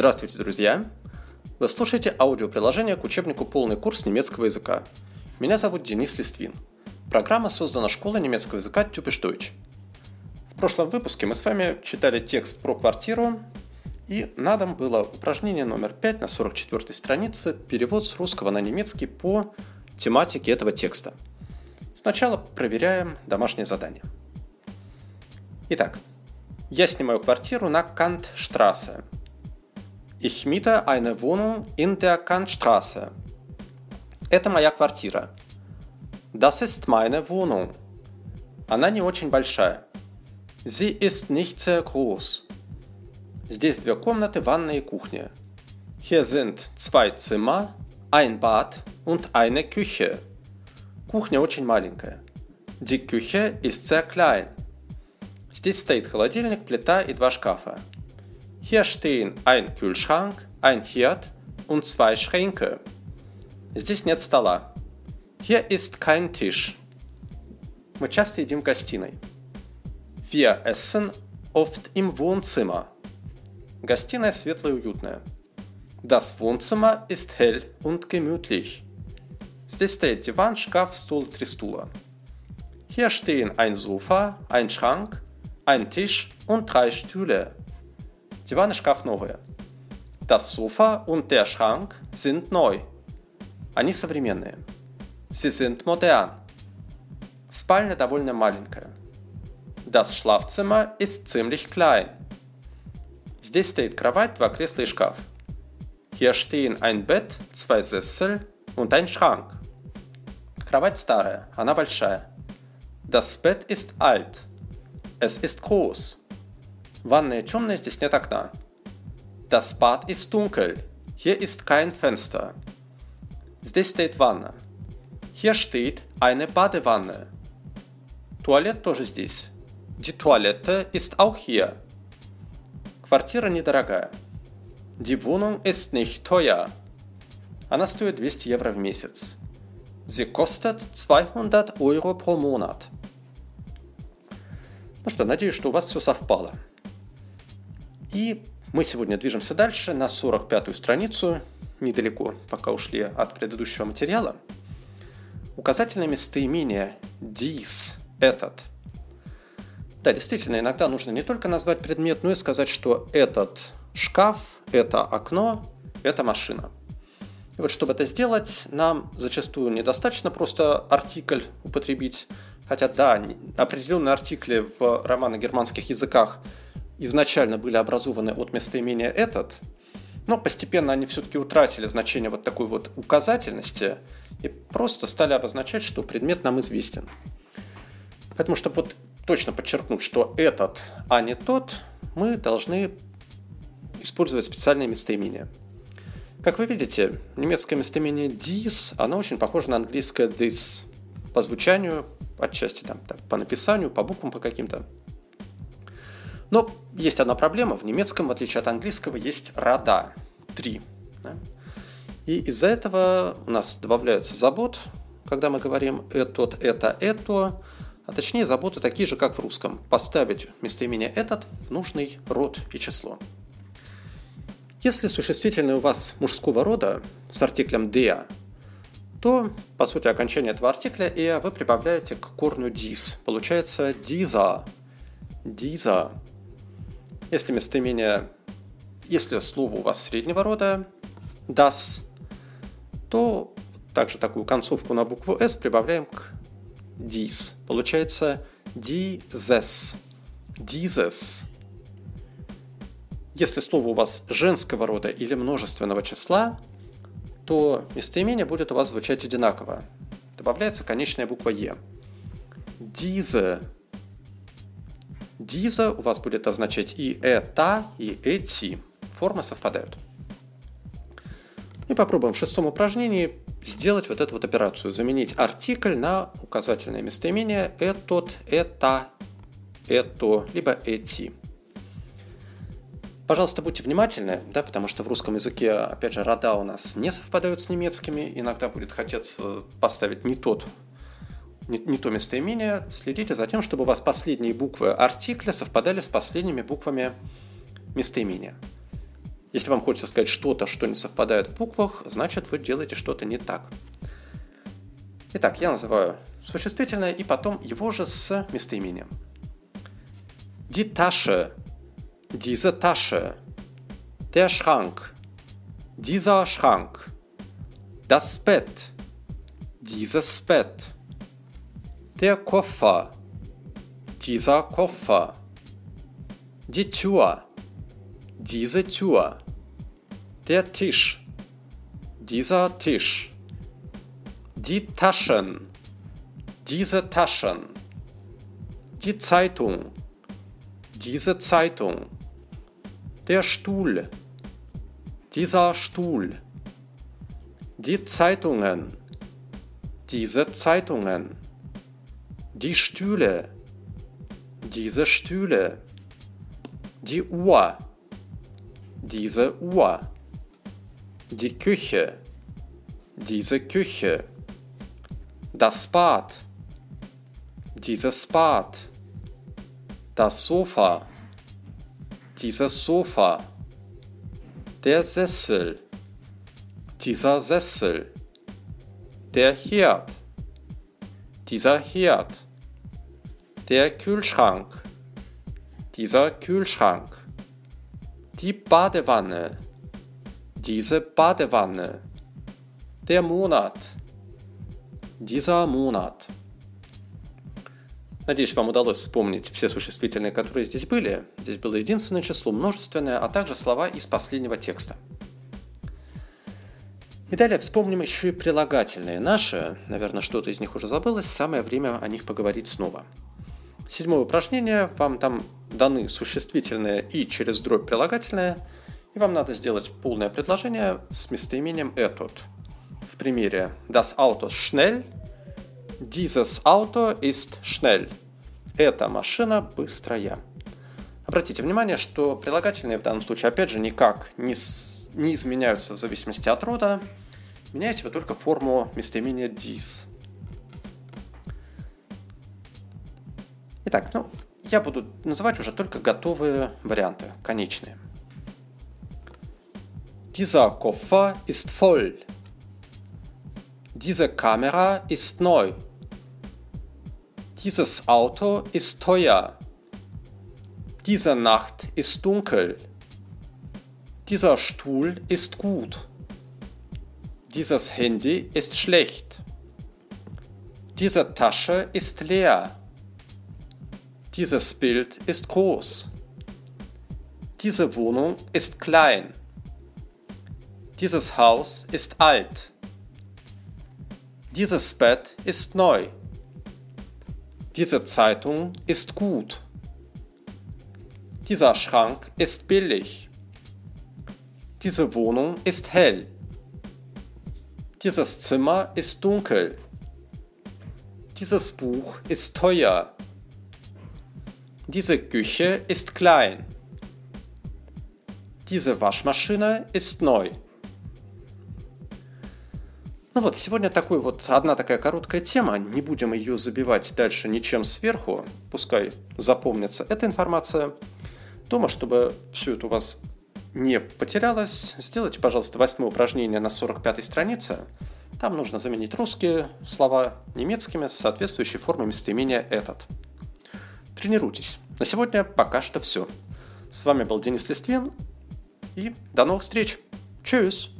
Здравствуйте, друзья! Вы слушаете аудиоприложение к учебнику «Полный курс немецкого языка». Меня зовут Денис Листвин. Программа создана школой немецкого языка Typisch Deutsch. В прошлом выпуске мы с вами читали текст про квартиру, и на дом было упражнение номер 5 на 44 странице, перевод с русского на немецкий по тематике этого текста. Сначала проверяем домашнее задание. Итак, я снимаю квартиру на Кантштрассе – Ich miete eine Wohnung in der Kantstraße. Это моя квартира. Das ist meine Wohnung. Она не очень большая. Sie ist nicht sehr groß. Здесь две комнаты, ванная и кухня. Hier sind zwei Zimmer, ein Bad und eine Küche. Кухня очень маленькая. Die Küche ist sehr klein. Здесь стоит холодильник, плита и два шкафа. Hier stehen ein Kühlschrank, ein Herd und zwei Schränke. Здесь нет стола. Hier ist kein Tisch. Мы часто едим в гостиной. Wir essen oft im Wohnzimmer. Гостиная светлая и уютная. Das Wohnzimmer ist hell und gemütlich. Здесь стоит диван, шкаф, стул, три стула. Hier stehen ein Sofa, ein Schrank, ein Tisch und drei Stühle. Диван и шкаф новые. Das Sofa und der Schrank sind neu. Они современные. Sie sind modern. Спальня довольно маленькая. Das Schlafzimmer ist ziemlich klein. Здесь стоит кровать, два кресла и шкаф. Hier stehen ein Bett, zwei Sessel und ein Schrank. Кровать старая, она большая. Das Bett ist alt. Es ist groß. Ванная темная, здесь нет окна. Das Bad ist dunkel. Hier ist kein Fenster. Здесь стоит ванна. Hier steht eine Badewanne. Туалет тоже здесь. Die Toilette ist auch hier. Квартира недорогая. Die Wohnung ist nicht teuer. Она стоит 200 евро в месяц. Sie kostet 200 Euro pro Monat. Ну что, надеюсь, что у вас все совпало. И мы сегодня движемся дальше на 45-ю страницу, недалеко, пока ушли от предыдущего материала. Указательное местоимение dies – этот. Да, действительно, иногда нужно не только назвать предмет, но и сказать, что этот шкаф, это окно, это машина. И вот чтобы это сделать, нам зачастую недостаточно просто артикль употребить, хотя да, определенные артикли в романо-германских языках – изначально были образованы от местоимения «этот», но постепенно они все-таки утратили значение вот такой вот указательности и просто стали обозначать, что предмет нам известен. Поэтому, чтобы вот точно подчеркнуть, что этот, а не тот, мы должны использовать специальное местоимение. Как вы видите, немецкое местоимение dies, оно очень похоже на английское this. По звучанию, отчасти там, по написанию, по буквам по каким-то. Но есть одна проблема. В немецком, в отличие от английского, есть рода. Три. Да? И из-за этого у нас добавляется забот, когда мы говорим «этот», «это», «это», а точнее заботы такие же, как в русском. Поставить местоимение «этот» в нужный род и число. Если существительное у вас мужского рода с артиклем «der», то, по сути, окончание этого артикля «e» вы прибавляете к корню «dis». Получается «dieser», «dieser», если местоимение, если слово у вас среднего рода, das, то также такую концовку на букву S прибавляем к dies. Получается dieses. Dieses. Если слово у вас женского рода или множественного числа, то местоимение будет у вас звучать одинаково. Добавляется конечная буква Е. Diese Diese у вас будет означать и это, и эти. Формы совпадают. И попробуем в шестом упражнении сделать вот эту вот операцию. Заменить артикль на указательное местоимение этот, это, это, либо эти. Пожалуйста, будьте внимательны, да, потому что в русском языке, опять же, рода у нас не совпадают с немецкими. Иногда будет хотеться поставить не тот не, то местоимение, следите за тем, чтобы у вас последние буквы артикля совпадали с последними буквами местоимения. Если вам хочется сказать что-то, что не совпадает в буквах, значит вы делаете что-то не так. Итак, я называю существительное и потом его же с местоимением. Die Tasche, diese Tasche, der Schrank, dieser Schrank, das Bett, dieses Bett, der Koffer, dieser Koffer, die Tür, diese Tür, der Tisch, dieser Tisch, die Taschen, diese Taschen, die Zeitung, diese Zeitung, der Stuhl, dieser Stuhl, die Zeitungen, diese Zeitungen, die Stühle, diese Stühle, die Uhr, diese Uhr, die Küche, diese Küche, das Bad, dieses Bad, das Sofa, dieses Sofa, der Sessel, dieser Sessel, der Herd, dieser Herd, der Kühlschrank, dieser Kühlschrank, die Badewanne, diese Badewanne, der Monat, dieser Monat. Надеюсь, вам удалось вспомнить все существительные, которые здесь были. Здесь было единственное число, множественное, а также слова из последнего текста. И далее вспомним еще и прилагательные наши. Наверное, что-то из них уже забылось. Самое время о них поговорить снова. Седьмое упражнение. Вам там даны существительные и через дробь прилагательное. И вам надо сделать полное предложение с местоимением «этот». В примере «Das Auto schnell» Dieses Auto ist schnell. Эта машина быстрая. Обратите внимание, что прилагательные в данном случае, опять же, никак не, с... не изменяются в зависимости от рода. Меняете вы только форму местоимения dies. Итак, ну, я буду называть уже только готовые варианты, конечные. Dieser Koffer ist voll. Diese Kamera ist neu. Dieses Auto ist teuer. Diese Nacht ist dunkel. Dieser Stuhl ist gut. Dieses Handy ist schlecht. Diese Tasche ist leer. Dieses Bild ist groß. Diese Wohnung ist klein. Dieses Haus ist alt. Dieses Bett ist neu. Diese Zeitung ist gut. Dieser Schrank ist billig. Diese Wohnung ist hell. Dieses Zimmer ist dunkel. Dieses Buch ist teuer. Diese Küche ist klein. Diese Waschmaschine ist neu. Ну вот, сегодня такой вот, одна такая короткая тема, не будем ее забивать дальше ничем сверху, пускай запомнится эта информация. Дома, чтобы все это у вас не потерялось, сделайте, пожалуйста, восьмое упражнение на 45 странице. Там нужно заменить русские слова немецкими с соответствующей формой местоимения «этот». Тренируйтесь. На сегодня пока что все. С вами был Денис Листвин и до новых встреч. Чус!